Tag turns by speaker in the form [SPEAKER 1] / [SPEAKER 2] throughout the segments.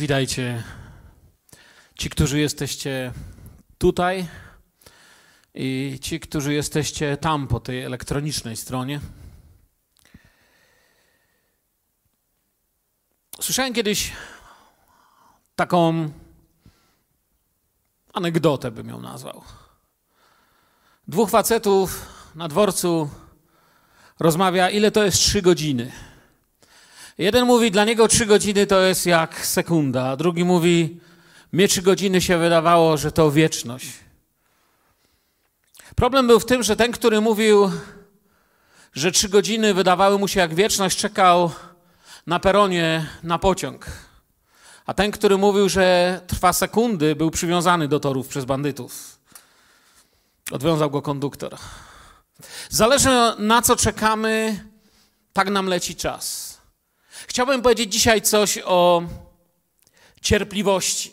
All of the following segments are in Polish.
[SPEAKER 1] Witajcie ci, którzy jesteście tutaj i ci, którzy jesteście tam po tej elektronicznej stronie. Słyszałem kiedyś taką anegdotę, bym ją nazwał. Dwóch facetów na dworcu rozmawia, ile to jest trzy godziny. Jeden mówi, dla niego trzy godziny to jest jak sekunda, drugi mówi, mnie trzy godziny się wydawało, że to wieczność. Problem był w tym, że ten, który mówił, że trzy godziny wydawały mu się jak wieczność, czekał na peronie na pociąg. A ten, który mówił, że trwa sekundy, był przywiązany do torów przez bandytów. Odwiązał go konduktor. Zależy na co czekamy, tak nam leci czas. Chciałbym powiedzieć dzisiaj coś o cierpliwości.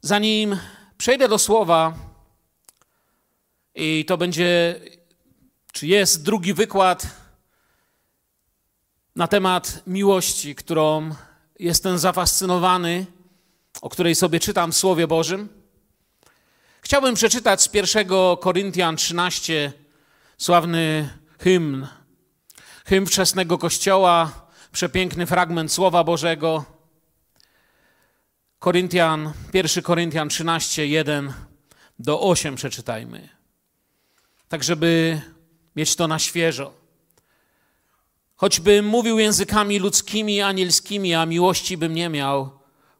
[SPEAKER 1] Zanim przejdę do słowa, i to będzie, czy jest drugi wykład na temat miłości, którą jestem zafascynowany, o której sobie czytam w Słowie Bożym. Chciałbym przeczytać z 1 Koryntian 13 sławny hymn hymn wczesnego kościoła, przepiękny fragment Słowa Bożego. Koryntian, 1 Koryntian 13, 1 do 8 przeczytajmy. Tak, żeby mieć to na świeżo. Choćbym mówił językami ludzkimi, anielskimi, a miłości bym nie miał,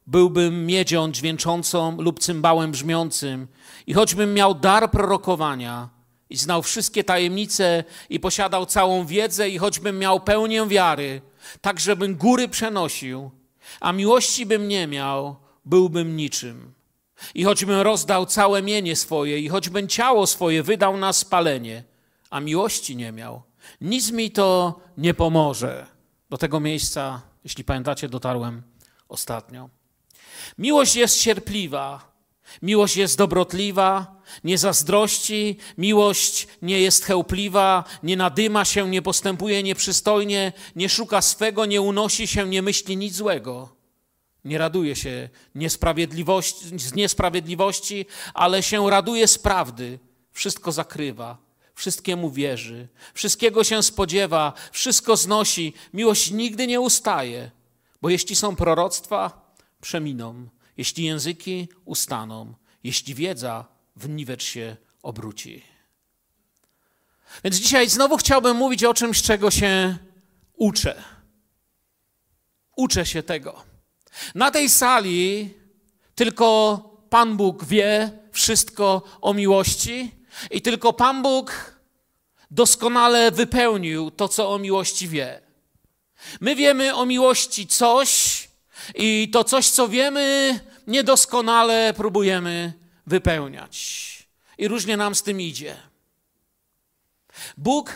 [SPEAKER 1] byłbym miedzią dźwięczącą lub cymbałem brzmiącym. I choćbym miał dar prorokowania, i znał wszystkie tajemnice i posiadał całą wiedzę i choćbym miał pełnię wiary, tak żebym góry przenosił, a miłości bym nie miał, byłbym niczym. I choćbym rozdał całe mienie swoje i choćbym ciało swoje wydał na spalenie, a miłości nie miał, nic mi to nie pomoże. Do tego miejsca, jeśli pamiętacie, dotarłem ostatnio. Miłość jest cierpliwa, Miłość jest dobrotliwa, nie zazdrości, miłość nie jest chełpliwa, nie nadyma się, nie postępuje nieprzystojnie, nie szuka swego, nie unosi się, nie myśli nic złego. Nie raduje się niesprawiedliwości, z niesprawiedliwości, ale się raduje z prawdy. Wszystko zakrywa, wszystkiemu wierzy, wszystkiego się spodziewa, wszystko znosi. Miłość nigdy nie ustaje, bo jeśli są proroctwa, przeminą jeśli języki ustaną, jeśli wiedza w niwecz się obróci. Więc dzisiaj znowu chciałbym mówić o czymś, czego się uczę. Uczę się tego. Na tej sali tylko Pan Bóg wie wszystko o miłości i tylko Pan Bóg doskonale wypełnił to, co o miłości wie. My wiemy o miłości coś, i to coś, co wiemy, niedoskonale próbujemy wypełniać. I różnie nam z tym idzie. Bóg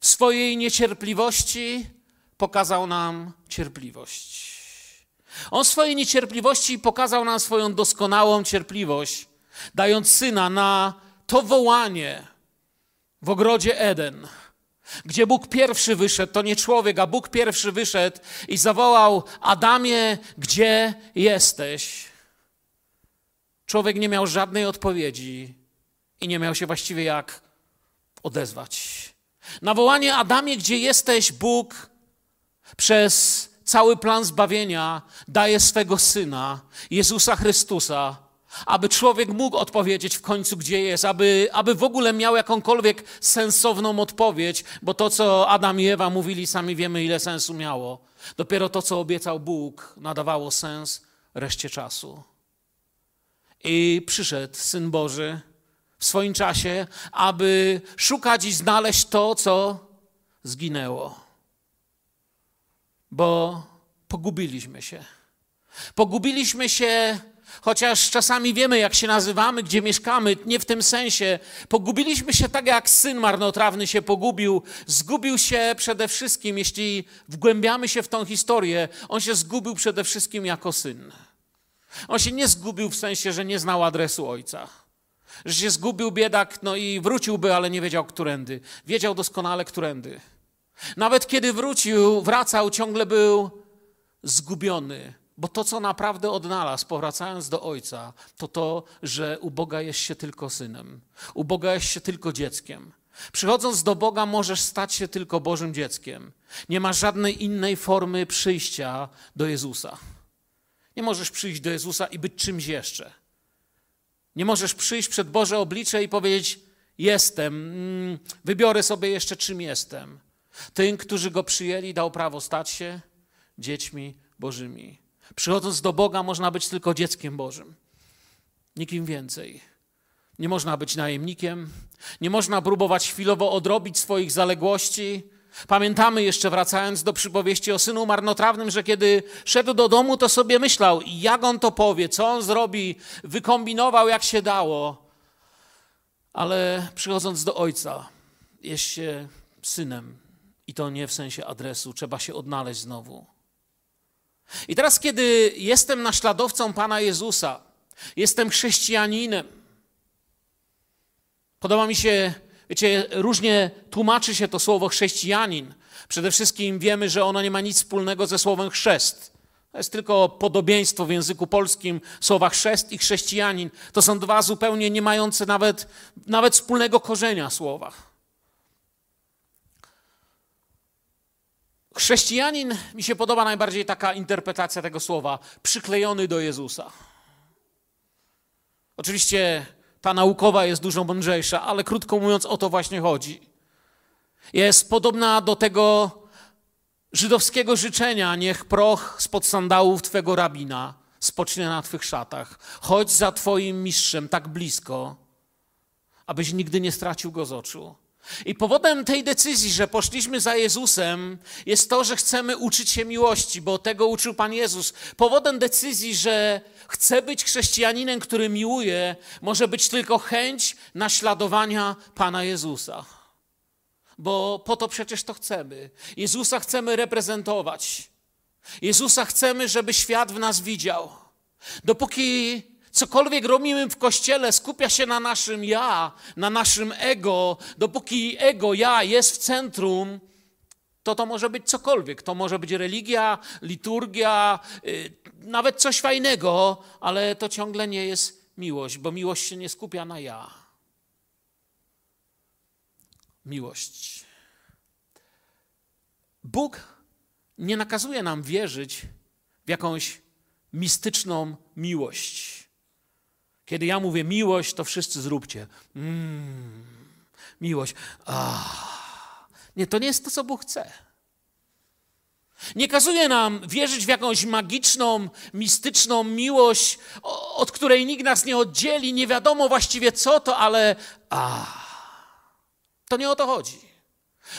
[SPEAKER 1] w swojej niecierpliwości pokazał nam cierpliwość. On w swojej niecierpliwości pokazał nam swoją doskonałą cierpliwość, dając syna na to wołanie w ogrodzie Eden gdzie Bóg pierwszy wyszedł, to nie człowiek, a Bóg pierwszy wyszedł i zawołał: Adamie, gdzie jesteś? Człowiek nie miał żadnej odpowiedzi i nie miał się właściwie jak odezwać. Na wołanie Adamie, gdzie jesteś, Bóg przez cały plan zbawienia daje swego syna, Jezusa Chrystusa, aby człowiek mógł odpowiedzieć w końcu, gdzie jest, aby, aby w ogóle miał jakąkolwiek sensowną odpowiedź, bo to, co Adam i Ewa mówili, sami wiemy, ile sensu miało. Dopiero to, co obiecał Bóg, nadawało sens reszcie czasu. I przyszedł Syn Boży w swoim czasie, aby szukać i znaleźć to, co zginęło. Bo pogubiliśmy się. Pogubiliśmy się Chociaż czasami wiemy, jak się nazywamy, gdzie mieszkamy, nie w tym sensie. Pogubiliśmy się tak, jak syn marnotrawny się pogubił. Zgubił się przede wszystkim, jeśli wgłębiamy się w tą historię, on się zgubił przede wszystkim jako syn. On się nie zgubił w sensie, że nie znał adresu ojca. Że się zgubił biedak, no i wróciłby, ale nie wiedział którędy. Wiedział doskonale którędy. Nawet kiedy wrócił, wracał, ciągle był zgubiony, bo to, co naprawdę odnalazł, powracając do Ojca, to to, że u Boga jest się tylko synem, u Boga jest się tylko dzieckiem. Przychodząc do Boga, możesz stać się tylko Bożym dzieckiem. Nie ma żadnej innej formy przyjścia do Jezusa. Nie możesz przyjść do Jezusa i być czymś jeszcze. Nie możesz przyjść przed Boże oblicze i powiedzieć: Jestem, mm, wybiorę sobie jeszcze czym jestem. Tym, którzy go przyjęli, dał prawo stać się dziećmi Bożymi. Przychodząc do Boga, można być tylko dzieckiem Bożym. Nikim więcej. Nie można być najemnikiem, nie można próbować chwilowo odrobić swoich zaległości. Pamiętamy jeszcze, wracając do przypowieści o synu marnotrawnym, że kiedy szedł do domu, to sobie myślał, jak on to powie, co on zrobi, wykombinował jak się dało. Ale przychodząc do ojca, jest się synem. I to nie w sensie adresu, trzeba się odnaleźć znowu. I teraz, kiedy jestem naśladowcą Pana Jezusa, jestem chrześcijaninem, podoba mi się, wiecie, różnie tłumaczy się to słowo chrześcijanin. Przede wszystkim wiemy, że ono nie ma nic wspólnego ze słowem chrzest. To jest tylko podobieństwo w języku polskim słowa chrzest i chrześcijanin. To są dwa zupełnie nie mające nawet, nawet wspólnego korzenia słowa. Chrześcijanin, mi się podoba najbardziej taka interpretacja tego słowa, przyklejony do Jezusa. Oczywiście ta naukowa jest dużo mądrzejsza, ale krótko mówiąc, o to właśnie chodzi. Jest podobna do tego żydowskiego życzenia: niech proch spod sandałów twego rabina spocznie na twych szatach. Chodź za twoim mistrzem tak blisko, abyś nigdy nie stracił go z oczu. I powodem tej decyzji, że poszliśmy za Jezusem, jest to, że chcemy uczyć się miłości, bo tego uczył Pan Jezus. Powodem decyzji, że chcę być chrześcijaninem, który miłuje, może być tylko chęć naśladowania Pana Jezusa. Bo po to przecież to chcemy. Jezusa chcemy reprezentować. Jezusa chcemy, żeby świat w nas widział. Dopóki cokolwiek robimy w kościele, skupia się na naszym ja, na naszym ego, dopóki ego, ja jest w centrum, to to może być cokolwiek. To może być religia, liturgia, yy, nawet coś fajnego, ale to ciągle nie jest miłość, bo miłość się nie skupia na ja. Miłość. Bóg nie nakazuje nam wierzyć w jakąś mistyczną miłość. Kiedy ja mówię miłość, to wszyscy zróbcie. Mm, miłość. Ah. Nie, to nie jest to, co Bóg chce. Nie kazuje nam wierzyć w jakąś magiczną, mistyczną miłość, od której nikt nas nie oddzieli, nie wiadomo właściwie co to, ale a, to nie o to chodzi.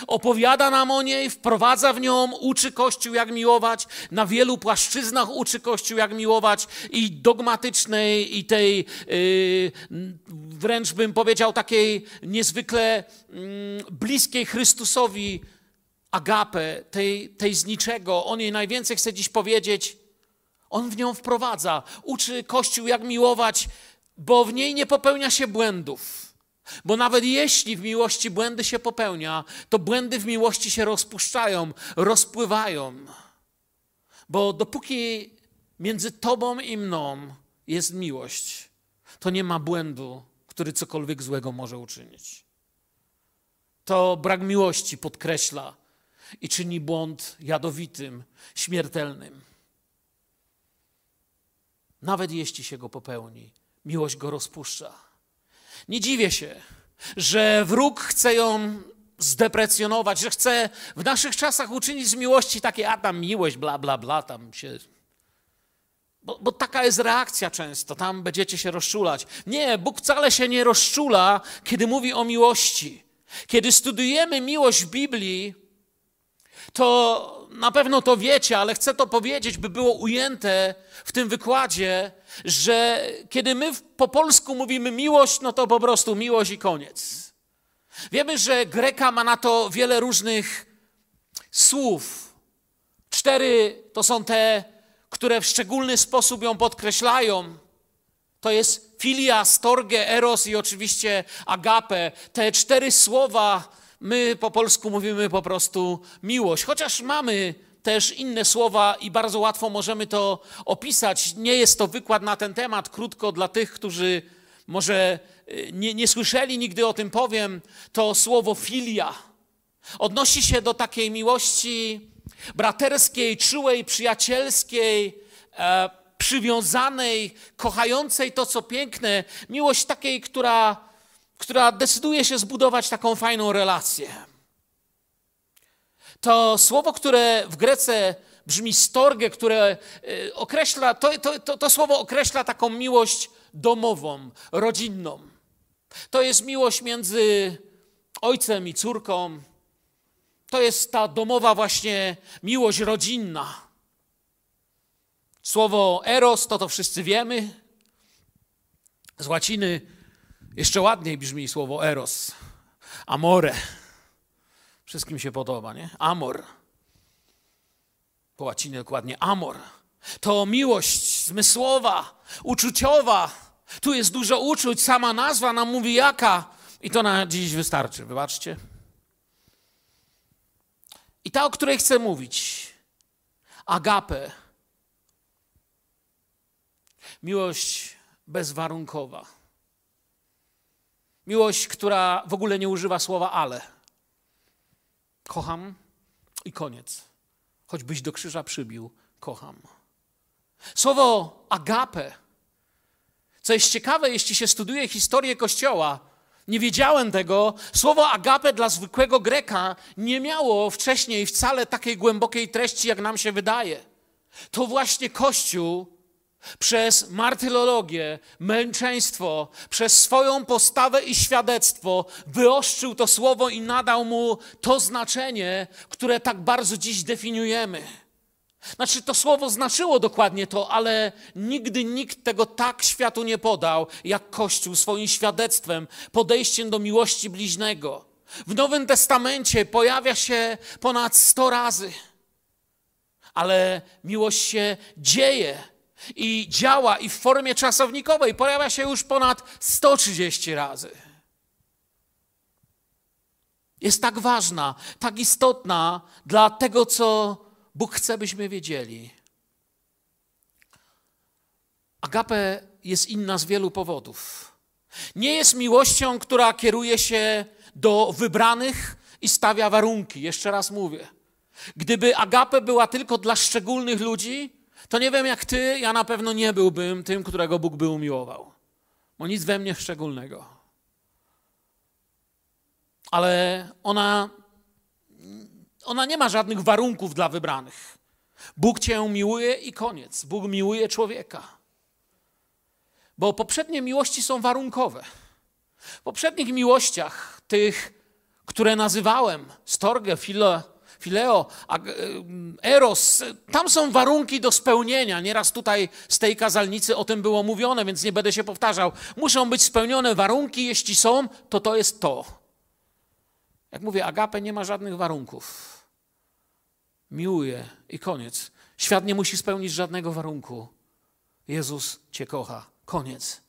[SPEAKER 1] Opowiada nam o niej, wprowadza w nią, uczy Kościół jak miłować, na wielu płaszczyznach uczy Kościół jak miłować i dogmatycznej, i tej yy, wręcz bym powiedział takiej niezwykle yy, bliskiej Chrystusowi agapę, tej, tej z niczego. On jej najwięcej chce dziś powiedzieć. On w nią wprowadza, uczy Kościół jak miłować, bo w niej nie popełnia się błędów. Bo nawet jeśli w miłości błędy się popełnia, to błędy w miłości się rozpuszczają, rozpływają. Bo dopóki między tobą i mną jest miłość, to nie ma błędu, który cokolwiek złego może uczynić. To brak miłości podkreśla i czyni błąd jadowitym, śmiertelnym. Nawet jeśli się go popełni, miłość go rozpuszcza. Nie dziwię się, że wróg chce ją zdeprecjonować, że chce w naszych czasach uczynić z miłości takie, a tam miłość, bla, bla, bla, tam się... Bo, bo taka jest reakcja często, tam będziecie się rozczulać. Nie, Bóg wcale się nie rozczula, kiedy mówi o miłości. Kiedy studujemy miłość w Biblii, to na pewno to wiecie, ale chcę to powiedzieć, by było ujęte w tym wykładzie, że kiedy my po polsku mówimy miłość, no to po prostu miłość i koniec. Wiemy, że Greka ma na to wiele różnych słów. Cztery to są te, które w szczególny sposób ją podkreślają. To jest filia, storge, eros i oczywiście agape. Te cztery słowa my po polsku mówimy po prostu miłość. Chociaż mamy też inne słowa i bardzo łatwo możemy to opisać. Nie jest to wykład na ten temat, krótko dla tych, którzy może y, nie, nie słyszeli nigdy o tym powiem. To słowo filia odnosi się do takiej miłości braterskiej, czułej, przyjacielskiej, e, przywiązanej, kochającej to, co piękne. Miłość takiej, która, która decyduje się zbudować taką fajną relację. To słowo, które w Grece brzmi storge, które e, określa, to, to, to, to słowo określa taką miłość domową, rodzinną. To jest miłość między ojcem i córką. To jest ta domowa właśnie miłość rodzinna. Słowo eros to to wszyscy wiemy. Z łaciny jeszcze ładniej brzmi słowo eros. Amore. Wszystkim się podoba, nie? Amor. Po łacinie dokładnie amor. To miłość zmysłowa, uczuciowa. Tu jest dużo uczuć, sama nazwa nam mówi jaka. I to na dziś wystarczy, wybaczcie. I ta, o której chcę mówić, agape, miłość bezwarunkowa. Miłość, która w ogóle nie używa słowa ale. Kocham i koniec. Choćbyś do krzyża przybił, kocham. Słowo agape, co jest ciekawe, jeśli się studuje historię Kościoła, nie wiedziałem tego. Słowo agape dla zwykłego Greka nie miało wcześniej wcale takiej głębokiej treści, jak nam się wydaje. To właśnie Kościół przez martyrologię, męczeństwo, przez swoją postawę i świadectwo wyostrzył to słowo i nadał mu to znaczenie, które tak bardzo dziś definiujemy. Znaczy, to słowo znaczyło dokładnie to, ale nigdy nikt tego tak światu nie podał, jak Kościół swoim świadectwem, podejściem do miłości bliźnego. W Nowym Testamencie pojawia się ponad 100 razy, ale miłość się dzieje i działa i w formie czasownikowej pojawia się już ponad 130 razy. Jest tak ważna, tak istotna dla tego, co Bóg chce, byśmy wiedzieli. Agape jest inna z wielu powodów. Nie jest miłością, która kieruje się do wybranych i stawia warunki. Jeszcze raz mówię. Gdyby agape była tylko dla szczególnych ludzi, to nie wiem jak ty, ja na pewno nie byłbym tym, którego Bóg by umiłował. Bo nic we mnie szczególnego. Ale ona ona nie ma żadnych warunków dla wybranych. Bóg cię miłuje i koniec. Bóg miłuje człowieka. Bo poprzednie miłości są warunkowe. W poprzednich miłościach, tych, które nazywałem, storge, filo, fileo, eros, tam są warunki do spełnienia. Nieraz tutaj z tej kazalnicy o tym było mówione, więc nie będę się powtarzał. Muszą być spełnione warunki, jeśli są, to to jest to. Jak mówię, agape nie ma żadnych warunków miłuje i koniec. Świat nie musi spełnić żadnego warunku. Jezus Cię kocha. Koniec.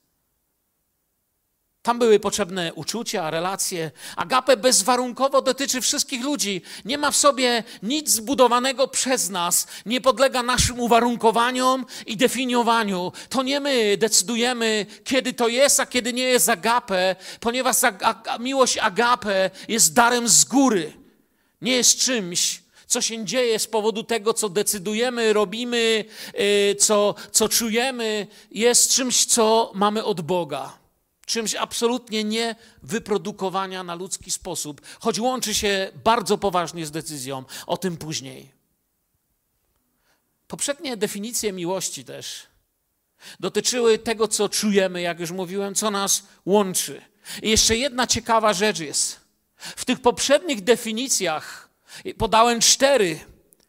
[SPEAKER 1] Tam były potrzebne uczucia, relacje. Agape bezwarunkowo dotyczy wszystkich ludzi. Nie ma w sobie nic zbudowanego przez nas, nie podlega naszym uwarunkowaniom i definiowaniu. To nie my decydujemy, kiedy to jest, a kiedy nie jest agape, ponieważ miłość agape jest darem z góry. Nie jest czymś, co się dzieje z powodu tego, co decydujemy, robimy, y, co, co czujemy, jest czymś, co mamy od Boga. Czymś absolutnie nie wyprodukowania na ludzki sposób, choć łączy się bardzo poważnie z decyzją. O tym później. Poprzednie definicje miłości też dotyczyły tego, co czujemy, jak już mówiłem, co nas łączy. I jeszcze jedna ciekawa rzecz jest. W tych poprzednich definicjach Podałem cztery.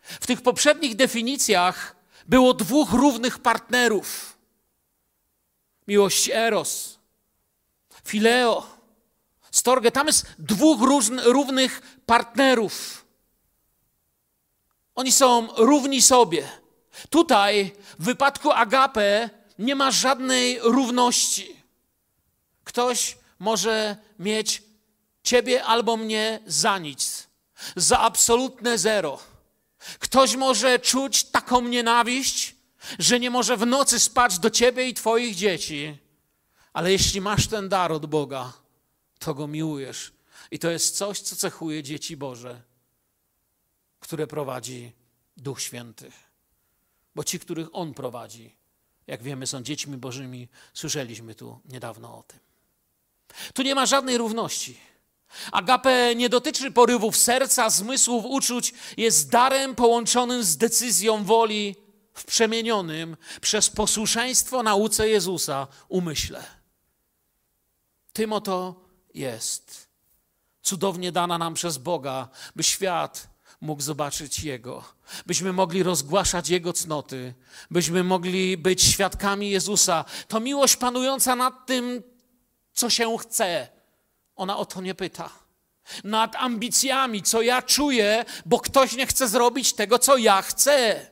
[SPEAKER 1] W tych poprzednich definicjach było dwóch równych partnerów. Miłość Eros, Fileo, Storge. Tam jest dwóch równych partnerów. Oni są równi sobie. Tutaj w wypadku Agape nie ma żadnej równości. Ktoś może mieć ciebie albo mnie za nic za absolutne zero. Ktoś może czuć taką nienawiść, że nie może w nocy spać do ciebie i twoich dzieci. Ale jeśli masz ten dar od Boga, to go miłujesz. I to jest coś, co cechuje dzieci Boże, które prowadzi Duch Święty. Bo ci, których On prowadzi, jak wiemy, są dziećmi Bożymi. Słyszeliśmy tu niedawno o tym. Tu nie ma żadnej równości. Agape nie dotyczy porywów serca, zmysłów, uczuć, jest darem połączonym z decyzją woli w przemienionym przez posłuszeństwo nauce Jezusa umyśle. Tym oto jest. Cudownie dana nam przez Boga, by świat mógł zobaczyć Jego, byśmy mogli rozgłaszać Jego cnoty, byśmy mogli być świadkami Jezusa. To miłość panująca nad tym, co się chce. Ona o to nie pyta. Nad ambicjami, co ja czuję, bo ktoś nie chce zrobić tego, co ja chcę.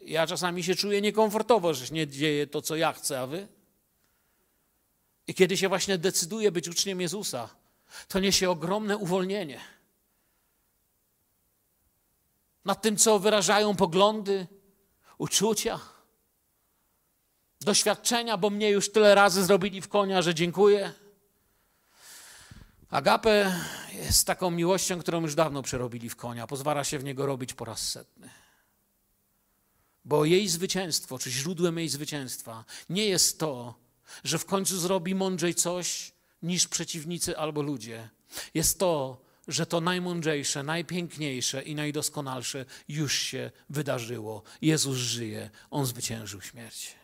[SPEAKER 1] Ja czasami się czuję niekomfortowo, że się nie dzieje to, co ja chcę, a wy? I kiedy się właśnie decyduję być uczniem Jezusa, to niesie ogromne uwolnienie. Nad tym, co wyrażają poglądy, uczucia, doświadczenia, bo mnie już tyle razy zrobili w konia, że dziękuję. Agape jest taką miłością, którą już dawno przerobili w konia. Pozwala się w niego robić po raz setny. Bo jej zwycięstwo, czy źródłem jej zwycięstwa, nie jest to, że w końcu zrobi mądrzej coś niż przeciwnicy albo ludzie. Jest to, że to najmądrzejsze, najpiękniejsze i najdoskonalsze już się wydarzyło. Jezus żyje, On zwyciężył śmierć.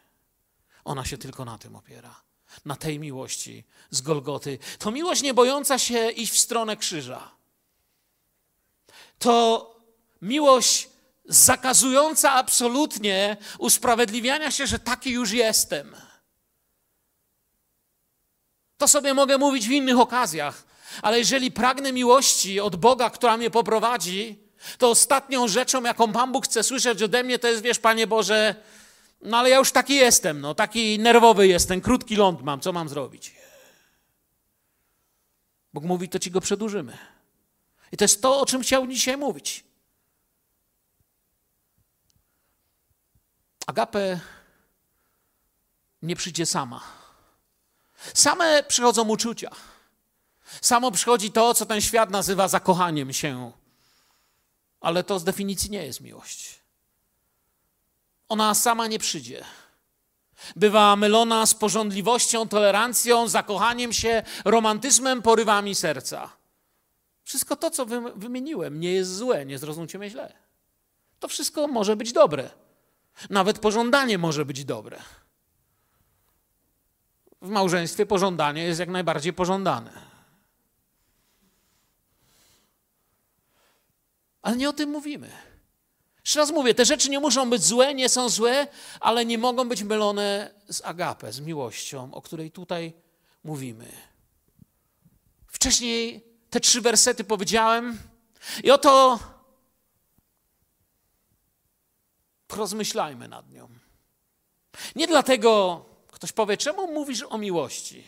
[SPEAKER 1] Ona się tylko na tym opiera. Na tej miłości z Golgoty. To miłość nie bojąca się iść w stronę krzyża. To miłość zakazująca absolutnie usprawiedliwiania się, że taki już jestem. To sobie mogę mówić w innych okazjach, ale jeżeli pragnę miłości od Boga, która mnie poprowadzi, to ostatnią rzeczą, jaką Pan Bóg chce słyszeć ode mnie, to jest, wiesz, Panie Boże, no ale ja już taki jestem, no, taki nerwowy jestem, krótki ląd mam, co mam zrobić? Bóg mówi, to ci go przedłużymy. I to jest to, o czym chciałbym dzisiaj mówić. Agape nie przyjdzie sama. Same przychodzą uczucia. Samo przychodzi to, co ten świat nazywa zakochaniem się. Ale to z definicji nie jest miłość. Ona sama nie przyjdzie. Bywa mylona z porządliwością, tolerancją, zakochaniem się, romantyzmem, porywami serca. Wszystko to, co wymieniłem, nie jest złe, nie zrozumcie mnie źle. To wszystko może być dobre. Nawet pożądanie może być dobre. W małżeństwie pożądanie jest jak najbardziej pożądane. Ale nie o tym mówimy. Jeszcze raz mówię, te rzeczy nie muszą być złe, nie są złe, ale nie mogą być mylone z agapę, z miłością, o której tutaj mówimy. Wcześniej te trzy wersety powiedziałem i oto rozmyślajmy nad nią. Nie dlatego, ktoś powie, czemu mówisz o miłości?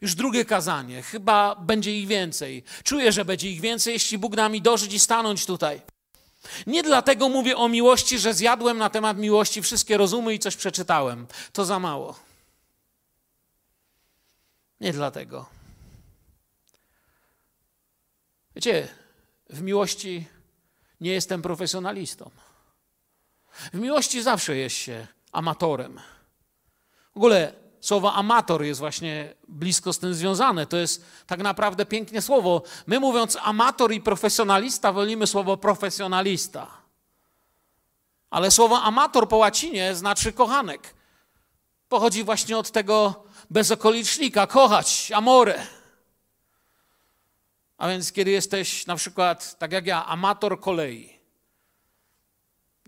[SPEAKER 1] Już drugie kazanie, chyba będzie ich więcej. Czuję, że będzie ich więcej, jeśli Bóg da mi dożyć i stanąć tutaj. Nie dlatego mówię o miłości, że zjadłem na temat miłości wszystkie rozumy i coś przeczytałem. To za mało. Nie dlatego. Wiecie, w miłości nie jestem profesjonalistą. W miłości zawsze jest się amatorem. W ogóle słowo amator jest właśnie blisko z tym związane. To jest tak naprawdę piękne słowo. My mówiąc amator i profesjonalista, wolimy słowo profesjonalista. Ale słowo amator po łacinie znaczy kochanek. Pochodzi właśnie od tego bezokolicznika, kochać, amore. A więc kiedy jesteś na przykład, tak jak ja, amator kolei,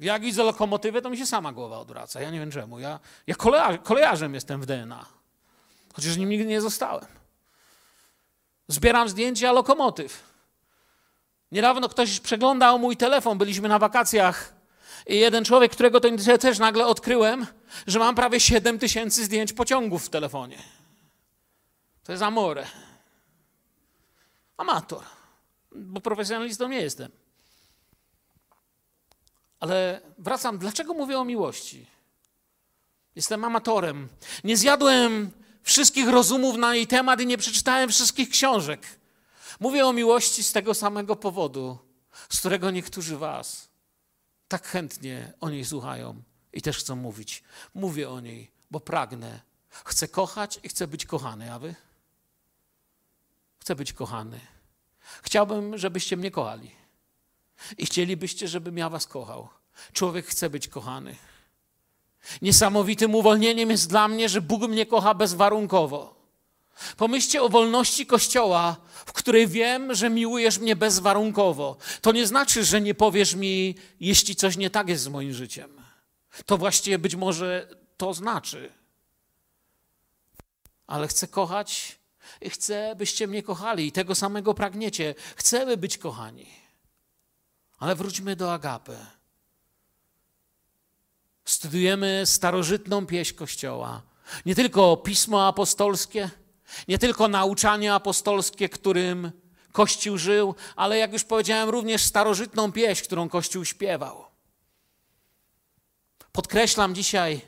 [SPEAKER 1] jak widzę lokomotywę, to mi się sama głowa odwraca. Ja nie wiem czemu. Ja, ja kolejarzem jestem w DNA. Chociaż nim nigdy nie zostałem. Zbieram zdjęcia lokomotyw. Niedawno ktoś przeglądał mój telefon. Byliśmy na wakacjach i jeden człowiek, którego to też nagle odkryłem, że mam prawie 7 tysięcy zdjęć pociągów w telefonie. To jest amore. Amator. bo profesjonalistą nie jestem. Ale wracam, dlaczego mówię o miłości? Jestem amatorem. Nie zjadłem wszystkich rozumów na jej temat i nie przeczytałem wszystkich książek. Mówię o miłości z tego samego powodu, z którego niektórzy Was tak chętnie o niej słuchają i też chcą mówić. Mówię o niej, bo pragnę. Chcę kochać i chcę być kochany, a Wy? Chcę być kochany. Chciałbym, żebyście mnie kochali. I chcielibyście, żebym ja Was kochał. Człowiek chce być kochany. Niesamowitym uwolnieniem jest dla mnie, że Bóg mnie kocha bezwarunkowo. Pomyślcie o wolności Kościoła, w której wiem, że miłujesz mnie bezwarunkowo. To nie znaczy, że nie powiesz mi, jeśli coś nie tak jest z moim życiem. To właściwie być może to znaczy. Ale chcę kochać i chcę, byście mnie kochali i tego samego pragniecie. Chcemy być kochani. Ale wróćmy do Agapy. Studujemy starożytną pieśń Kościoła. Nie tylko pismo apostolskie, nie tylko nauczanie apostolskie, którym Kościół żył, ale jak już powiedziałem, również starożytną pieśń, którą Kościół śpiewał. Podkreślam dzisiaj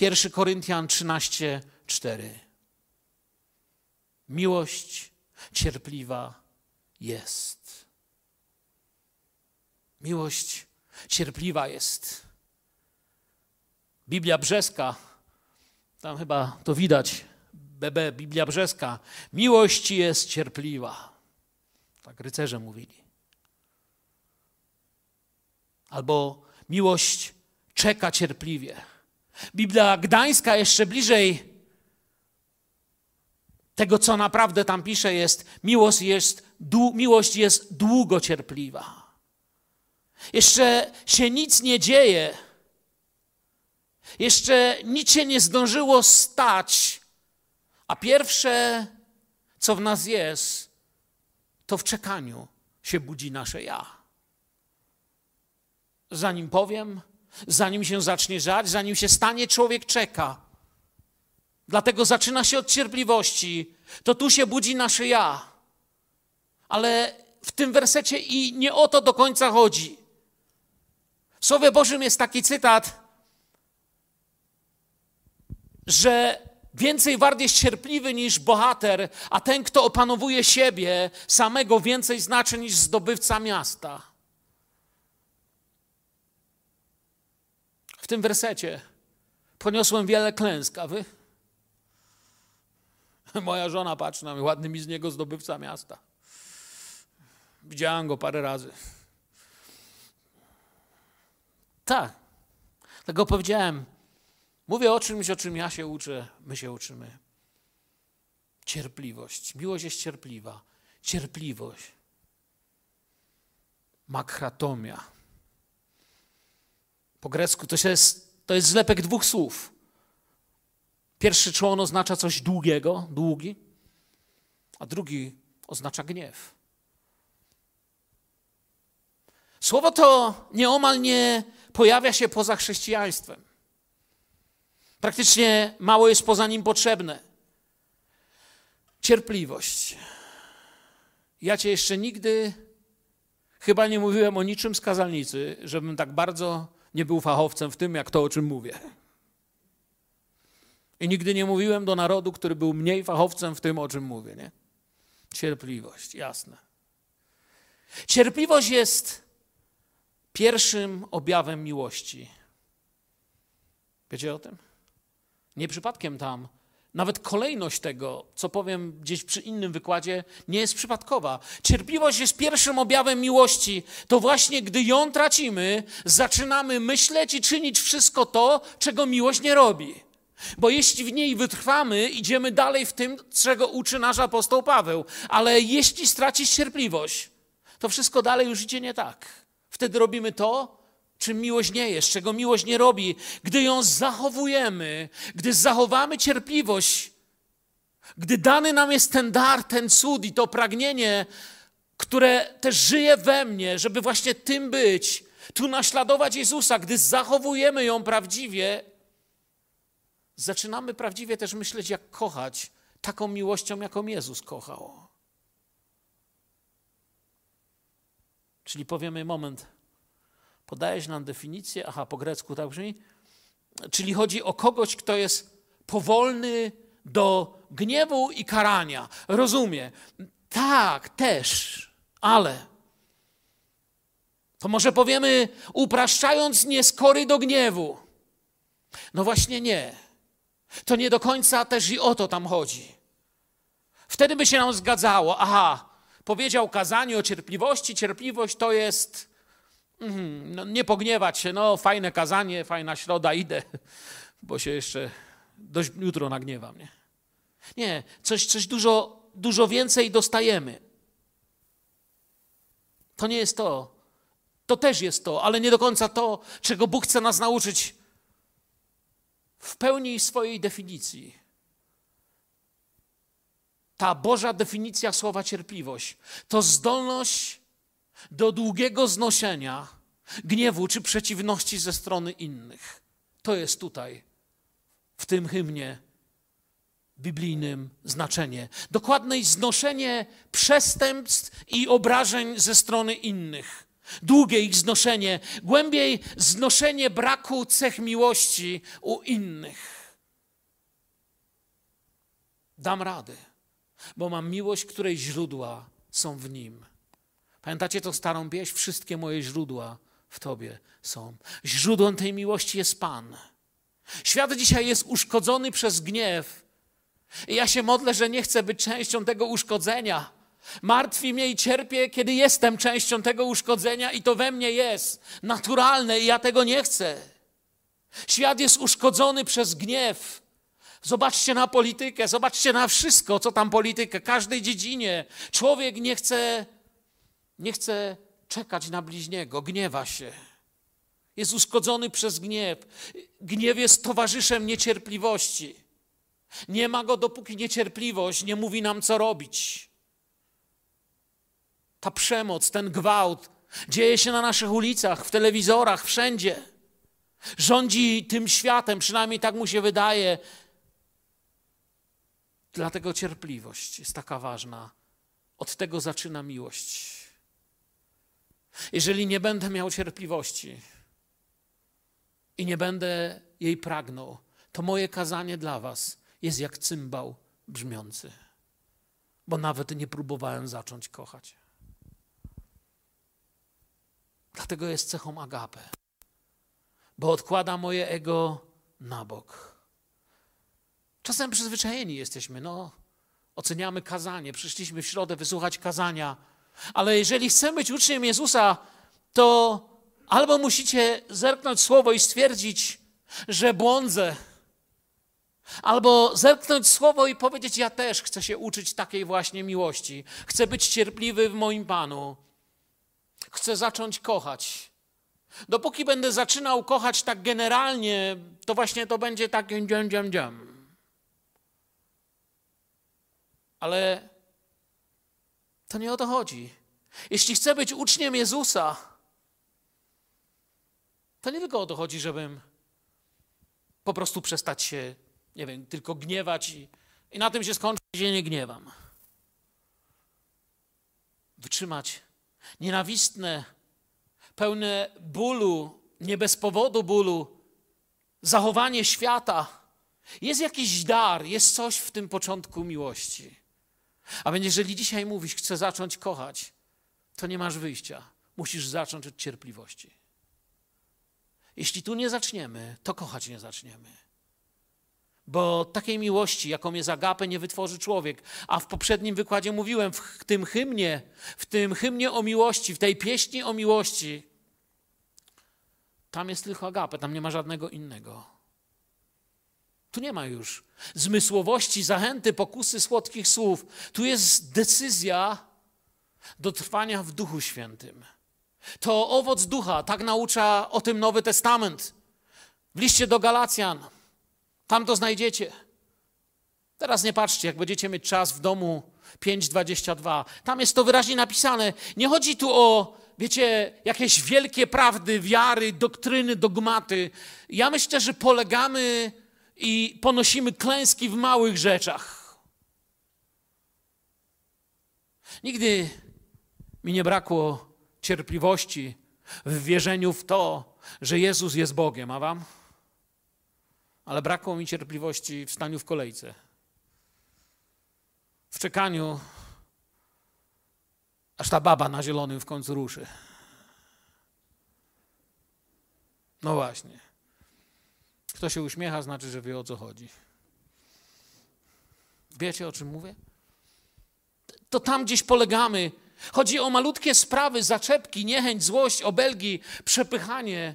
[SPEAKER 1] 1 Koryntian 13, 4. Miłość cierpliwa jest. Miłość cierpliwa jest. Biblia Brzeska, tam chyba to widać, BB, Biblia Brzeska. Miłość jest cierpliwa. Tak rycerze mówili. Albo miłość czeka cierpliwie. Biblia Gdańska jeszcze bliżej tego, co naprawdę tam pisze, jest miłość jest, miłość jest długo cierpliwa. Jeszcze się nic nie dzieje. Jeszcze nic się nie zdążyło stać, a pierwsze, co w nas jest, to w czekaniu się budzi nasze ja. Zanim powiem, zanim się zacznie żać, zanim się stanie, człowiek czeka. Dlatego zaczyna się od cierpliwości. To tu się budzi nasze ja. Ale w tym wersecie i nie o to do końca chodzi. W Słowie Bożym jest taki cytat, że więcej wart jest cierpliwy niż bohater, a ten, kto opanowuje siebie samego, więcej znaczy niż zdobywca miasta. W tym wersecie poniosłem wiele klęsk, a wy? Moja żona patrzy na mnie, ładny mi z niego zdobywca miasta. Widziałam go parę razy. Tak. Tego powiedziałem. Mówię o czymś, o czym ja się uczę, my się uczymy. Cierpliwość. Miłość jest cierpliwa. Cierpliwość. Makratomia. Po grecku to jest, to jest zlepek dwóch słów. Pierwszy człon oznacza coś długiego, długi, a drugi oznacza gniew. Słowo to nieomal nie pojawia się poza chrześcijaństwem. Praktycznie mało jest poza nim potrzebne. Cierpliwość. Ja cię jeszcze nigdy chyba nie mówiłem o niczym z kazalnicy, żebym tak bardzo nie był fachowcem w tym, jak to, o czym mówię. I nigdy nie mówiłem do narodu, który był mniej fachowcem w tym, o czym mówię. Nie? Cierpliwość, jasne. Cierpliwość jest pierwszym objawem miłości. Wiecie o tym? Nie przypadkiem tam. Nawet kolejność tego, co powiem gdzieś przy innym wykładzie, nie jest przypadkowa. Cierpliwość jest pierwszym objawem miłości. To właśnie gdy ją tracimy, zaczynamy myśleć i czynić wszystko to, czego miłość nie robi. Bo jeśli w niej wytrwamy, idziemy dalej w tym, czego uczy nasz apostoł Paweł. Ale jeśli stracisz cierpliwość, to wszystko dalej już idzie nie tak. Wtedy robimy to, czym miłość nie jest, czego miłość nie robi. Gdy ją zachowujemy, gdy zachowamy cierpliwość, gdy dany nam jest ten dar, ten cud i to pragnienie, które też żyje we mnie, żeby właśnie tym być, tu naśladować Jezusa, gdy zachowujemy ją prawdziwie, zaczynamy prawdziwie też myśleć, jak kochać taką miłością, jaką Jezus kochał. Czyli powiemy, moment, podajesz nam definicję, aha, po grecku tak brzmi, czyli chodzi o kogoś, kto jest powolny do gniewu i karania. Rozumie. Tak, też, ale to może powiemy, upraszczając, nieskory do gniewu. No właśnie nie. To nie do końca też i o to tam chodzi. Wtedy by się nam zgadzało, aha, powiedział kazanie o cierpliwości, cierpliwość to jest mm, no, nie pogniewać się, no fajne kazanie, fajna środa, idę, bo się jeszcze dość jutro nagniewam, nie? Nie, coś, coś dużo, dużo więcej dostajemy. To nie jest to. To też jest to, ale nie do końca to, czego Bóg chce nas nauczyć w pełni swojej definicji. Ta Boża definicja słowa cierpliwość to zdolność do długiego znoszenia gniewu czy przeciwności ze strony innych. To jest tutaj, w tym hymnie biblijnym znaczenie. Dokładne znoszenie przestępstw i obrażeń ze strony innych. Długie ich znoszenie, głębiej znoszenie braku cech miłości u innych. Dam radę, bo mam miłość, której źródła są w nim. Pamiętacie tą starą pieśń? Wszystkie moje źródła w Tobie są. Źródłem tej miłości jest Pan. Świat dzisiaj jest uszkodzony przez gniew. I ja się modlę, że nie chcę być częścią tego uszkodzenia. Martwi mnie i cierpię, kiedy jestem częścią tego uszkodzenia i to we mnie jest naturalne i ja tego nie chcę. Świat jest uszkodzony przez gniew. Zobaczcie na politykę, zobaczcie na wszystko, co tam polityka, każdej dziedzinie. Człowiek nie chce, nie chce czekać na bliźniego, gniewa się. Jest uszkodzony przez gniew. Gniew jest towarzyszem niecierpliwości. Nie ma go, dopóki niecierpliwość nie mówi nam, co robić. Ta przemoc, ten gwałt dzieje się na naszych ulicach, w telewizorach, wszędzie. Rządzi tym światem, przynajmniej tak mu się wydaje. Dlatego cierpliwość jest taka ważna. Od tego zaczyna miłość. Jeżeli nie będę miał cierpliwości i nie będę jej pragnął, to moje kazanie dla Was jest jak cymbał brzmiący, bo nawet nie próbowałem zacząć kochać. Dlatego jest cechą agape, bo odkłada moje ego na bok. Czasem przyzwyczajeni jesteśmy, no, oceniamy kazanie, przyszliśmy w środę wysłuchać kazania, ale jeżeli chcemy być uczniem Jezusa, to albo musicie zerknąć słowo i stwierdzić, że błądzę, albo zerknąć słowo i powiedzieć: Ja też chcę się uczyć takiej właśnie miłości, chcę być cierpliwy w moim Panu. Chcę zacząć kochać. Dopóki będę zaczynał kochać tak generalnie, to właśnie to będzie takie dziam, dziam, dziam. Ale to nie o to chodzi. Jeśli chcę być uczniem Jezusa, to nie tylko o to chodzi, żebym po prostu przestać się, nie wiem, tylko gniewać i, i na tym się skończy, że nie gniewam. Wytrzymać nienawistne, pełne bólu, nie bez powodu bólu, zachowanie świata. Jest jakiś dar, jest coś w tym początku miłości. A więc jeżeli dzisiaj mówisz, chcę zacząć kochać, to nie masz wyjścia. Musisz zacząć od cierpliwości. Jeśli tu nie zaczniemy, to kochać nie zaczniemy. Bo takiej miłości, jaką jest agapę, nie wytworzy człowiek. A w poprzednim wykładzie mówiłem, w tym hymnie, w tym hymnie o miłości, w tej pieśni o miłości, tam jest tylko agapę, tam nie ma żadnego innego. Tu nie ma już zmysłowości, zachęty, pokusy słodkich słów. Tu jest decyzja do trwania w Duchu Świętym. To owoc ducha, tak naucza o tym Nowy Testament. W liście do Galacjan tam to znajdziecie. Teraz nie patrzcie, jak będziecie mieć czas w domu 5.22. Tam jest to wyraźnie napisane. Nie chodzi tu o, wiecie, jakieś wielkie prawdy, wiary, doktryny, dogmaty. Ja myślę, że polegamy i ponosimy klęski w małych rzeczach. Nigdy mi nie brakło cierpliwości w wierzeniu w to, że Jezus jest Bogiem, a wam? Ale brakło mi cierpliwości w staniu w kolejce. W czekaniu, aż ta baba na zielonym w końcu ruszy. No właśnie. Kto się uśmiecha, znaczy, że wie o co chodzi. Wiecie o czym mówię? To tam gdzieś polegamy. Chodzi o malutkie sprawy, zaczepki, niechęć, złość, obelgi, przepychanie.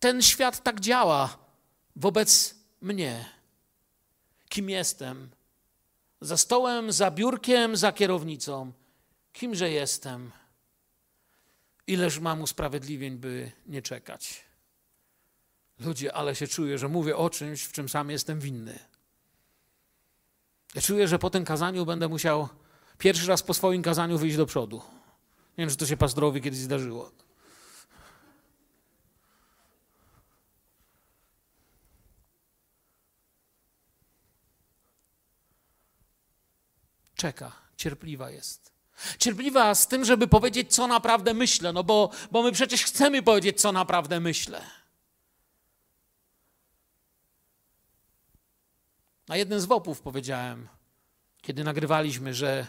[SPEAKER 1] Ten świat tak działa wobec mnie. Kim jestem? Za stołem, za biurkiem, za kierownicą. Kimże jestem? Ileż mam usprawiedliwień, by nie czekać? Ludzie, ale się czuję, że mówię o czymś, w czym sam jestem winny. Ja czuję, że po tym kazaniu będę musiał pierwszy raz po swoim kazaniu wyjść do przodu. Nie wiem, czy to się pastorowi kiedyś zdarzyło. Czeka, cierpliwa jest. Cierpliwa z tym, żeby powiedzieć, co naprawdę myślę, no bo, bo my przecież chcemy powiedzieć, co naprawdę myślę. Na jednym z wopów powiedziałem, kiedy nagrywaliśmy, że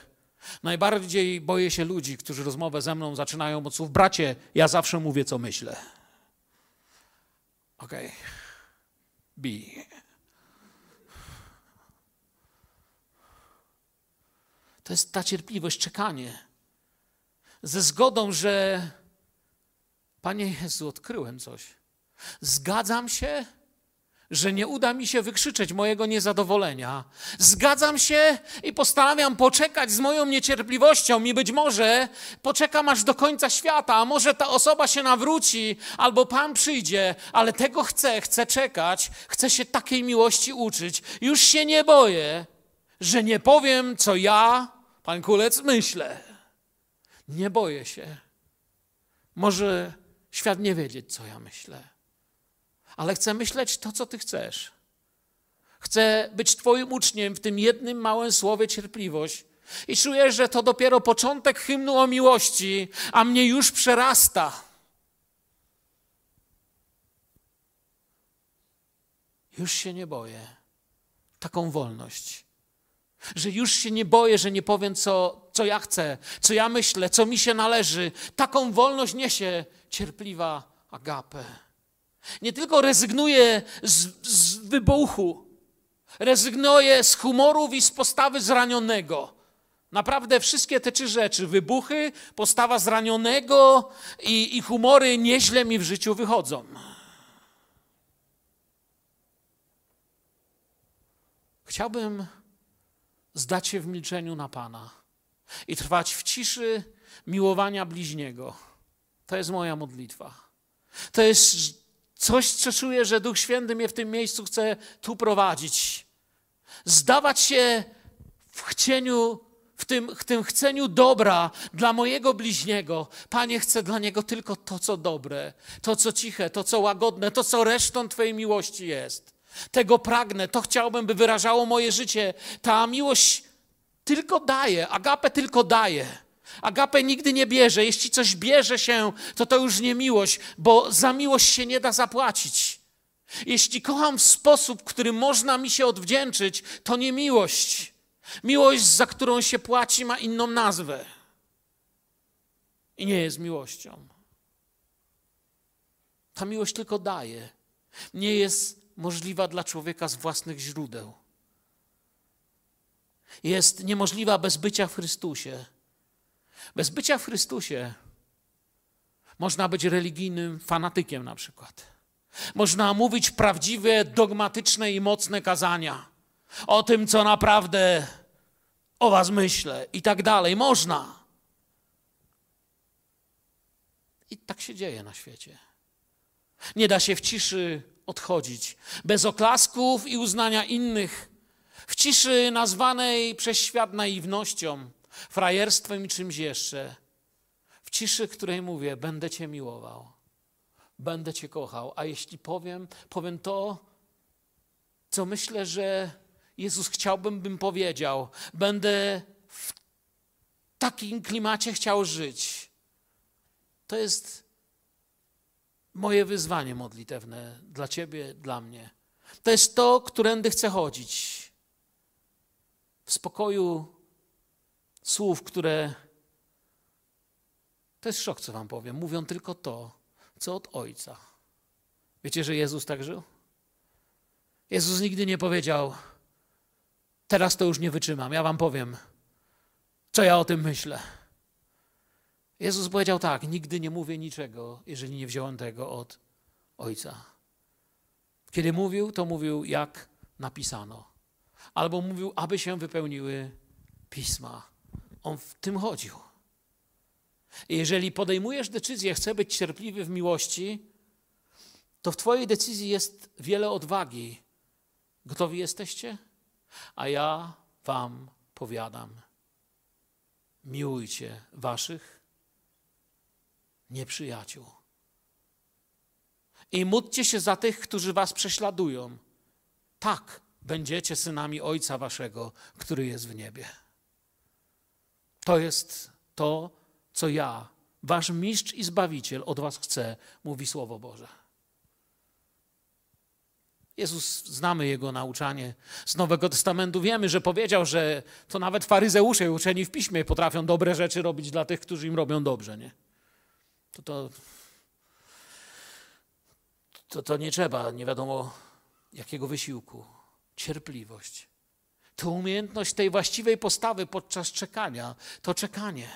[SPEAKER 1] najbardziej boję się ludzi, którzy rozmowę ze mną zaczynają od słów bracie, ja zawsze mówię, co myślę. Okej. Okay. Bi. To jest ta cierpliwość, czekanie. Ze zgodą, że Panie Jezu, odkryłem coś. Zgadzam się, że nie uda mi się wykrzyczeć mojego niezadowolenia. Zgadzam się i postanawiam poczekać z moją niecierpliwością i być może poczekam aż do końca świata, a może ta osoba się nawróci albo Pan przyjdzie, ale tego chcę, chcę czekać, chcę się takiej miłości uczyć. Już się nie boję, że nie powiem, co ja, Pan Kulec, myślę. Nie boję się. Może świat nie wiedzieć, co ja myślę ale chcę myśleć to, co Ty chcesz. Chcę być Twoim uczniem w tym jednym małym słowie cierpliwość. I czuję, że to dopiero początek hymnu o miłości, a mnie już przerasta. Już się nie boję. Taką wolność. Że już się nie boję, że nie powiem, co, co ja chcę, co ja myślę, co mi się należy. Taką wolność niesie cierpliwa agape. Nie tylko rezygnuje z, z wybuchu, rezygnuje z humorów i z postawy zranionego. Naprawdę wszystkie te trzy rzeczy, wybuchy, postawa zranionego i, i humory nieźle mi w życiu wychodzą. Chciałbym zdać się w milczeniu na Pana i trwać w ciszy miłowania bliźniego. To jest moja modlitwa. To jest Coś, co czuję, że Duch Święty mnie w tym miejscu chce tu prowadzić. Zdawać się w chcieniu, w tym, w tym chceniu dobra dla mojego bliźniego. Panie, chcę dla niego tylko to, co dobre, to, co ciche, to, co łagodne, to, co resztą Twojej miłości jest. Tego pragnę, to chciałbym, by wyrażało moje życie. Ta miłość tylko daje, agape tylko daje. Agape nigdy nie bierze. Jeśli coś bierze się, to to już nie miłość, bo za miłość się nie da zapłacić. Jeśli kocham w sposób, który można mi się odwdzięczyć, to nie miłość. Miłość, za którą się płaci, ma inną nazwę. I nie jest miłością. Ta miłość tylko daje. Nie jest możliwa dla człowieka z własnych źródeł. Jest niemożliwa bez bycia w Chrystusie. Bez bycia w Chrystusie można być religijnym fanatykiem na przykład. Można mówić prawdziwe, dogmatyczne i mocne kazania o tym, co naprawdę o was myślę i tak dalej. Można. I tak się dzieje na świecie. Nie da się w ciszy odchodzić, bez oklasków i uznania innych, w ciszy nazwanej przez świat naiwnością, frajerstwem i czymś jeszcze. W ciszy, której mówię, będę Cię miłował, będę Cię kochał, a jeśli powiem, powiem to, co myślę, że Jezus chciałbym, bym powiedział. Będę w takim klimacie chciał żyć. To jest moje wyzwanie modlitewne dla Ciebie, dla mnie. To jest to, którędy chcę chodzić. W spokoju słów, które. To jest szok, co Wam powiem. Mówią tylko to, co od Ojca. Wiecie, że Jezus tak żył? Jezus nigdy nie powiedział: Teraz to już nie wytrzymam, ja Wam powiem, co ja o tym myślę. Jezus powiedział tak: Nigdy nie mówię niczego, jeżeli nie wziąłem tego od Ojca. Kiedy mówił, to mówił jak napisano. Albo mówił, aby się wypełniły pisma. On w tym chodził. Jeżeli podejmujesz decyzję, chcę być cierpliwy w miłości, to w Twojej decyzji jest wiele odwagi. Gotowi jesteście? A ja Wam powiadam: miłujcie Waszych nieprzyjaciół. I módlcie się za tych, którzy Was prześladują. Tak, będziecie synami Ojca Waszego, który jest w niebie. To jest to, co ja, Wasz mistrz i zbawiciel, od Was chcę, mówi Słowo Boże. Jezus, znamy Jego nauczanie z Nowego Testamentu. Wiemy, że powiedział, że to nawet faryzeusze uczeni w piśmie potrafią dobre rzeczy robić dla tych, którzy im robią dobrze. Nie? To, to, to, to nie trzeba, nie wiadomo jakiego wysiłku. Cierpliwość. To umiejętność tej właściwej postawy podczas czekania, to czekanie.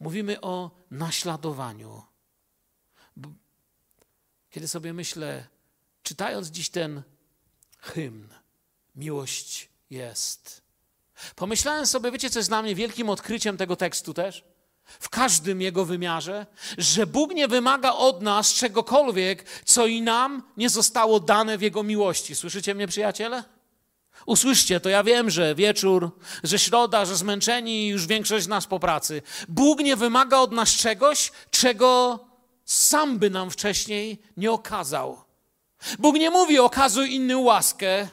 [SPEAKER 1] Mówimy o naśladowaniu. Kiedy sobie myślę, czytając dziś ten hymn, miłość jest. Pomyślałem sobie, wiecie, co jest dla mnie wielkim odkryciem tego tekstu też? W każdym jego wymiarze, że Bóg nie wymaga od nas czegokolwiek, co i nam nie zostało dane w Jego miłości. Słyszycie mnie, przyjaciele? Usłyszcie, to ja wiem, że wieczór, że środa, że zmęczeni już większość z nas po pracy. Bóg nie wymaga od nas czegoś, czego sam by nam wcześniej nie okazał. Bóg nie mówi okazuj innym łaskę,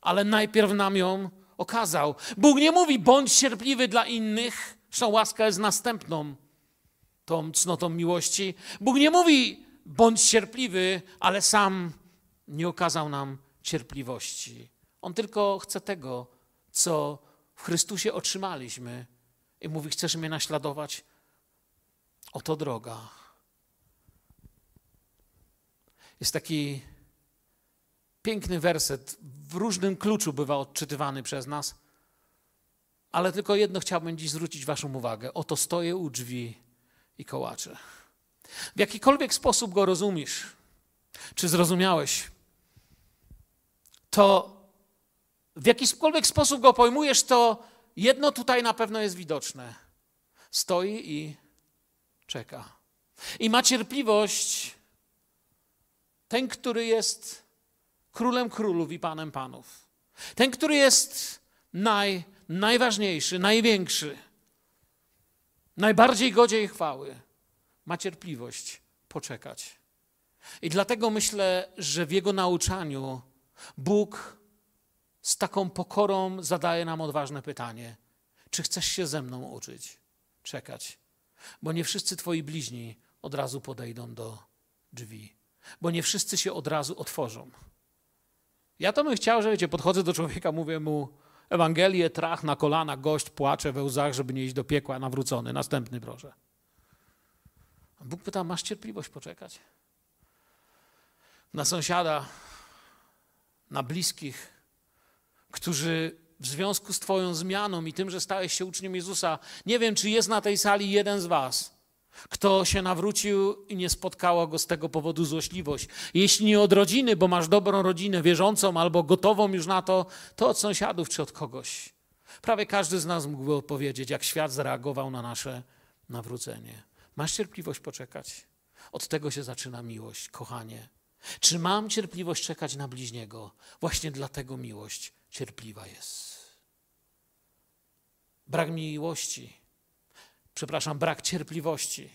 [SPEAKER 1] ale najpierw nam ją okazał. Bóg nie mówi bądź cierpliwy dla innych, zresztą łaska jest następną tą cnotą miłości. Bóg nie mówi bądź cierpliwy, ale sam nie okazał nam cierpliwości. On tylko chce tego, co w Chrystusie otrzymaliśmy. I mówi: Chcesz mnie naśladować? Oto droga. Jest taki piękny werset, w różnym kluczu bywa odczytywany przez nas, ale tylko jedno chciałbym dziś zwrócić Waszą uwagę. Oto stoję u drzwi i kołaczę. W jakikolwiek sposób go rozumiesz, czy zrozumiałeś, to w jakikolwiek sposób go pojmujesz, to jedno tutaj na pewno jest widoczne. Stoi i czeka. I ma cierpliwość ten, który jest królem królów i panem panów. Ten, który jest naj, najważniejszy, największy, najbardziej godziej chwały, ma cierpliwość poczekać. I dlatego myślę, że w jego nauczaniu Bóg z taką pokorą zadaje nam odważne pytanie: czy chcesz się ze mną uczyć? Czekać. Bo nie wszyscy twoi bliźni od razu podejdą do drzwi, bo nie wszyscy się od razu otworzą. Ja to bym chciał, że wiecie, podchodzę do człowieka, mówię mu Ewangelię, trach na kolana, gość płacze we łzach, żeby nie iść do piekła, nawrócony. Następny proszę. A Bóg pyta, masz cierpliwość poczekać? Na sąsiada, na bliskich, którzy w związku z Twoją zmianą i tym, że stałeś się uczniem Jezusa, nie wiem, czy jest na tej sali jeden z Was, kto się nawrócił i nie spotkało go z tego powodu złośliwość. Jeśli nie od rodziny, bo masz dobrą rodzinę wierzącą albo gotową już na to, to od sąsiadów czy od kogoś. Prawie każdy z nas mógłby odpowiedzieć, jak świat zareagował na nasze nawrócenie. Masz cierpliwość poczekać? Od tego się zaczyna miłość, kochanie. Czy mam cierpliwość czekać na bliźniego? Właśnie dlatego miłość cierpliwa jest. Brak miłości przepraszam, brak cierpliwości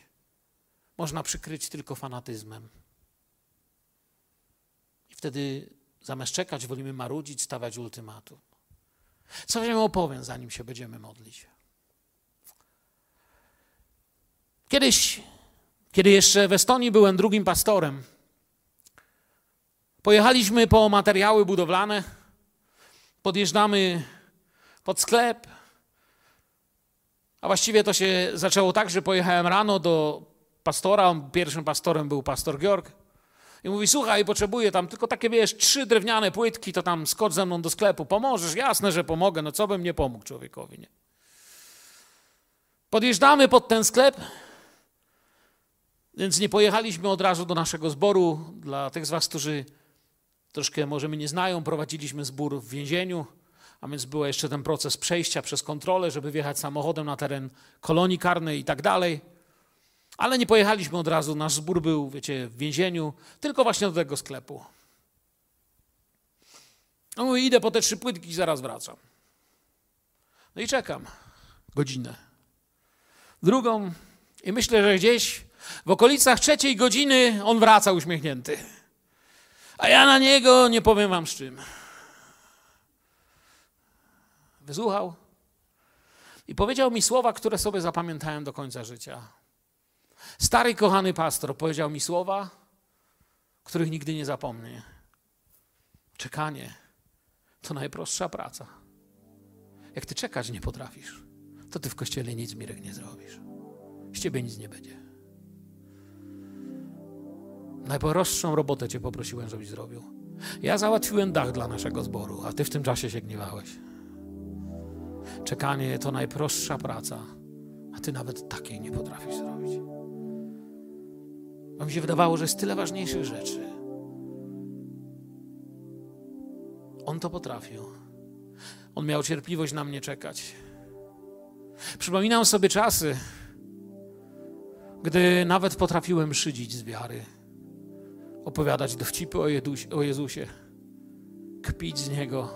[SPEAKER 1] można przykryć tylko fanatyzmem. I wtedy zamiast czekać, wolimy marudzić, stawiać ultymatum. Co wam opowiem, zanim się będziemy modlić. Kiedyś Kiedy jeszcze w Estonii byłem drugim pastorem, pojechaliśmy po materiały budowlane, podjeżdżamy pod sklep, a właściwie to się zaczęło tak, że pojechałem rano do pastora, pierwszym pastorem był pastor Georg, i mówi, słuchaj, potrzebuję tam tylko takie, wiesz, trzy drewniane płytki, to tam skocz ze mną do sklepu, pomożesz? Jasne, że pomogę, no co bym nie pomógł człowiekowi, nie? Podjeżdżamy pod ten sklep, więc nie pojechaliśmy od razu do naszego zboru. Dla tych z was, którzy troszkę może mnie nie znają, prowadziliśmy zbór w więzieniu, a więc był jeszcze ten proces przejścia przez kontrolę, żeby wjechać samochodem na teren kolonii karnej i tak dalej. Ale nie pojechaliśmy od razu, nasz zbór był, wiecie, w więzieniu, tylko właśnie do tego sklepu. No mówię, idę po te trzy płytki i zaraz wracam. No i czekam godzinę. Drugą i myślę, że gdzieś w okolicach trzeciej godziny on wraca uśmiechnięty. A ja na niego nie powiem wam z czym. Wysłuchał i powiedział mi słowa, które sobie zapamiętałem do końca życia. Stary, kochany pastor powiedział mi słowa, których nigdy nie zapomnę. Czekanie to najprostsza praca. Jak ty czekać nie potrafisz, to ty w kościele nic, Mirek, nie zrobisz. Z ciebie nic nie będzie. Najprostszą robotę cię poprosiłem, żebyś zrobił. Ja załatwiłem dach dla naszego zboru, a ty w tym czasie się gniewałeś. Czekanie to najprostsza praca, a ty nawet takiej nie potrafisz zrobić. Bo mi się wydawało, że jest tyle ważniejszych rzeczy. On to potrafił. On miał cierpliwość na mnie czekać. Przypominam sobie czasy, gdy nawet potrafiłem szydzić z wiary, opowiadać dowcipy o, o Jezusie, kpić z Niego.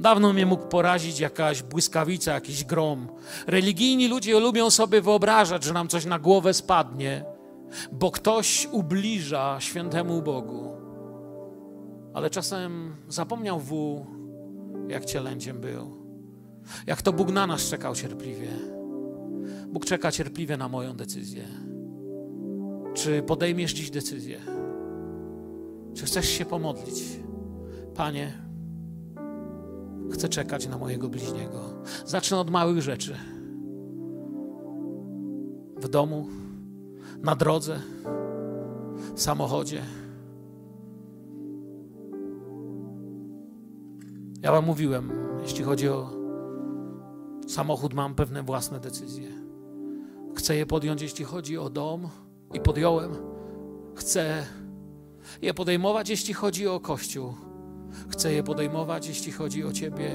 [SPEAKER 1] Dawno mnie mógł porazić jakaś błyskawica, jakiś grom. Religijni ludzie lubią sobie wyobrażać, że nam coś na głowę spadnie, bo ktoś ubliża świętemu Bogu. Ale czasem zapomniał wół, jak cielęciem był. Jak to Bóg na nas czekał cierpliwie. Bóg czeka cierpliwie na moją decyzję. Czy podejmiesz dziś decyzję? Czy chcesz się pomodlić? Panie, chcę czekać na mojego bliźniego. Zacznę od małych rzeczy. W domu, na drodze, w samochodzie. Ja Wam mówiłem, jeśli chodzi o samochód, mam pewne własne decyzje. Chcę je podjąć, jeśli chodzi o dom, i podjąłem. Chcę je podejmować, jeśli chodzi o Kościół. Chcę je podejmować, jeśli chodzi o Ciebie.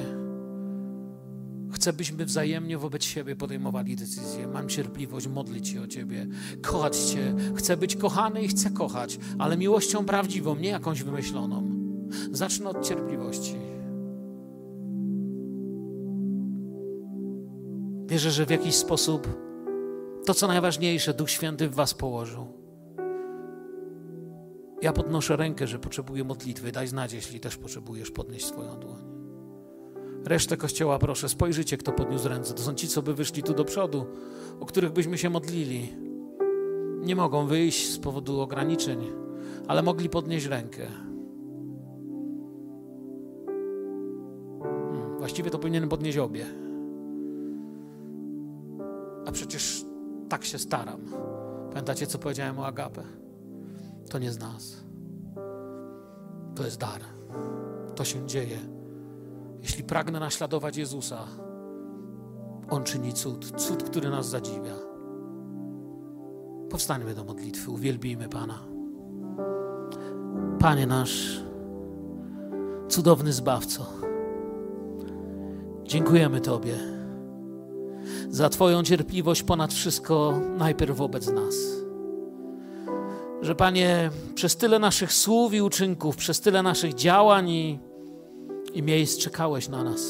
[SPEAKER 1] Chcę, byśmy wzajemnie wobec siebie podejmowali decyzje. Mam cierpliwość modlić się o Ciebie, kochać Cię. Chcę być kochany i chcę kochać, ale miłością prawdziwą, nie jakąś wymyśloną. Zacznę od cierpliwości. Wierzę, że w jakiś sposób to, co najważniejsze, Duch Święty w Was położył. Ja podnoszę rękę, że potrzebuję modlitwy. Daj znać, jeśli też potrzebujesz podnieść swoją dłoń. Resztę kościoła proszę, spojrzyjcie, kto podniósł ręce. To są ci, co by wyszli tu do przodu, o których byśmy się modlili. Nie mogą wyjść z powodu ograniczeń, ale mogli podnieść rękę. Hmm, właściwie to powinienem podnieść obie. A przecież tak się staram. Pamiętacie, co powiedziałem o Agapę? To nie z nas. To jest dar. To się dzieje. Jeśli pragnę naśladować Jezusa, On czyni cud, cud, który nas zadziwia. Powstańmy do modlitwy, uwielbijmy Pana. Panie nasz, cudowny Zbawco, dziękujemy Tobie za Twoją cierpliwość ponad wszystko, najpierw wobec nas. Że Panie, przez tyle naszych słów i uczynków, przez tyle naszych działań i, i miejsc czekałeś na nas.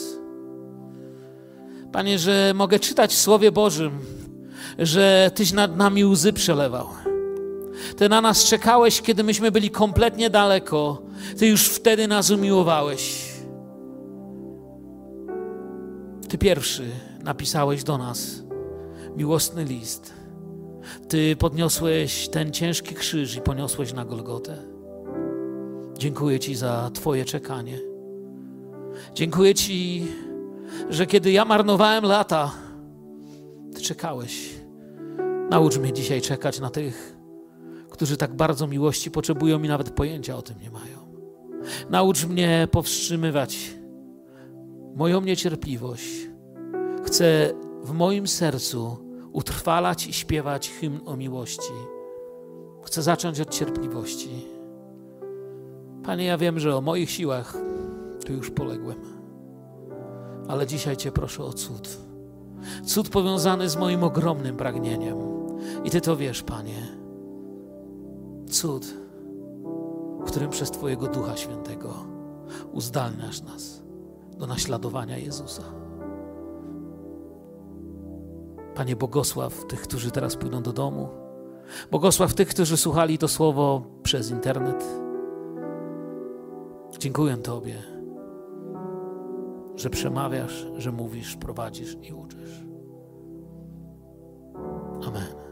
[SPEAKER 1] Panie, że mogę czytać w Słowie Bożym, że Tyś nad nami łzy przelewał. Ty na nas czekałeś, kiedy myśmy byli kompletnie daleko. Ty już wtedy nas umiłowałeś. Ty pierwszy napisałeś do nas miłosny list. Ty podniosłeś ten ciężki krzyż i poniosłeś na Golgotę. Dziękuję Ci za Twoje czekanie. Dziękuję Ci, że kiedy ja marnowałem lata, Ty czekałeś. Naucz mnie dzisiaj czekać na tych, którzy tak bardzo miłości potrzebują i nawet pojęcia o tym nie mają. Naucz mnie powstrzymywać moją niecierpliwość. Chcę w moim sercu utrwalać i śpiewać hymn o miłości. Chcę zacząć od cierpliwości. Panie, ja wiem, że o moich siłach tu już poległem, ale dzisiaj Cię proszę o cud. Cud powiązany z moim ogromnym pragnieniem. I Ty to wiesz, Panie. Cud, w którym przez Twojego Ducha Świętego uzdalniasz nas do naśladowania Jezusa. Panie, błogosław tych, którzy teraz pójdą do domu. Błogosław tych, którzy słuchali to słowo przez internet. Dziękuję Tobie, że przemawiasz, że mówisz, prowadzisz i uczysz. Amen.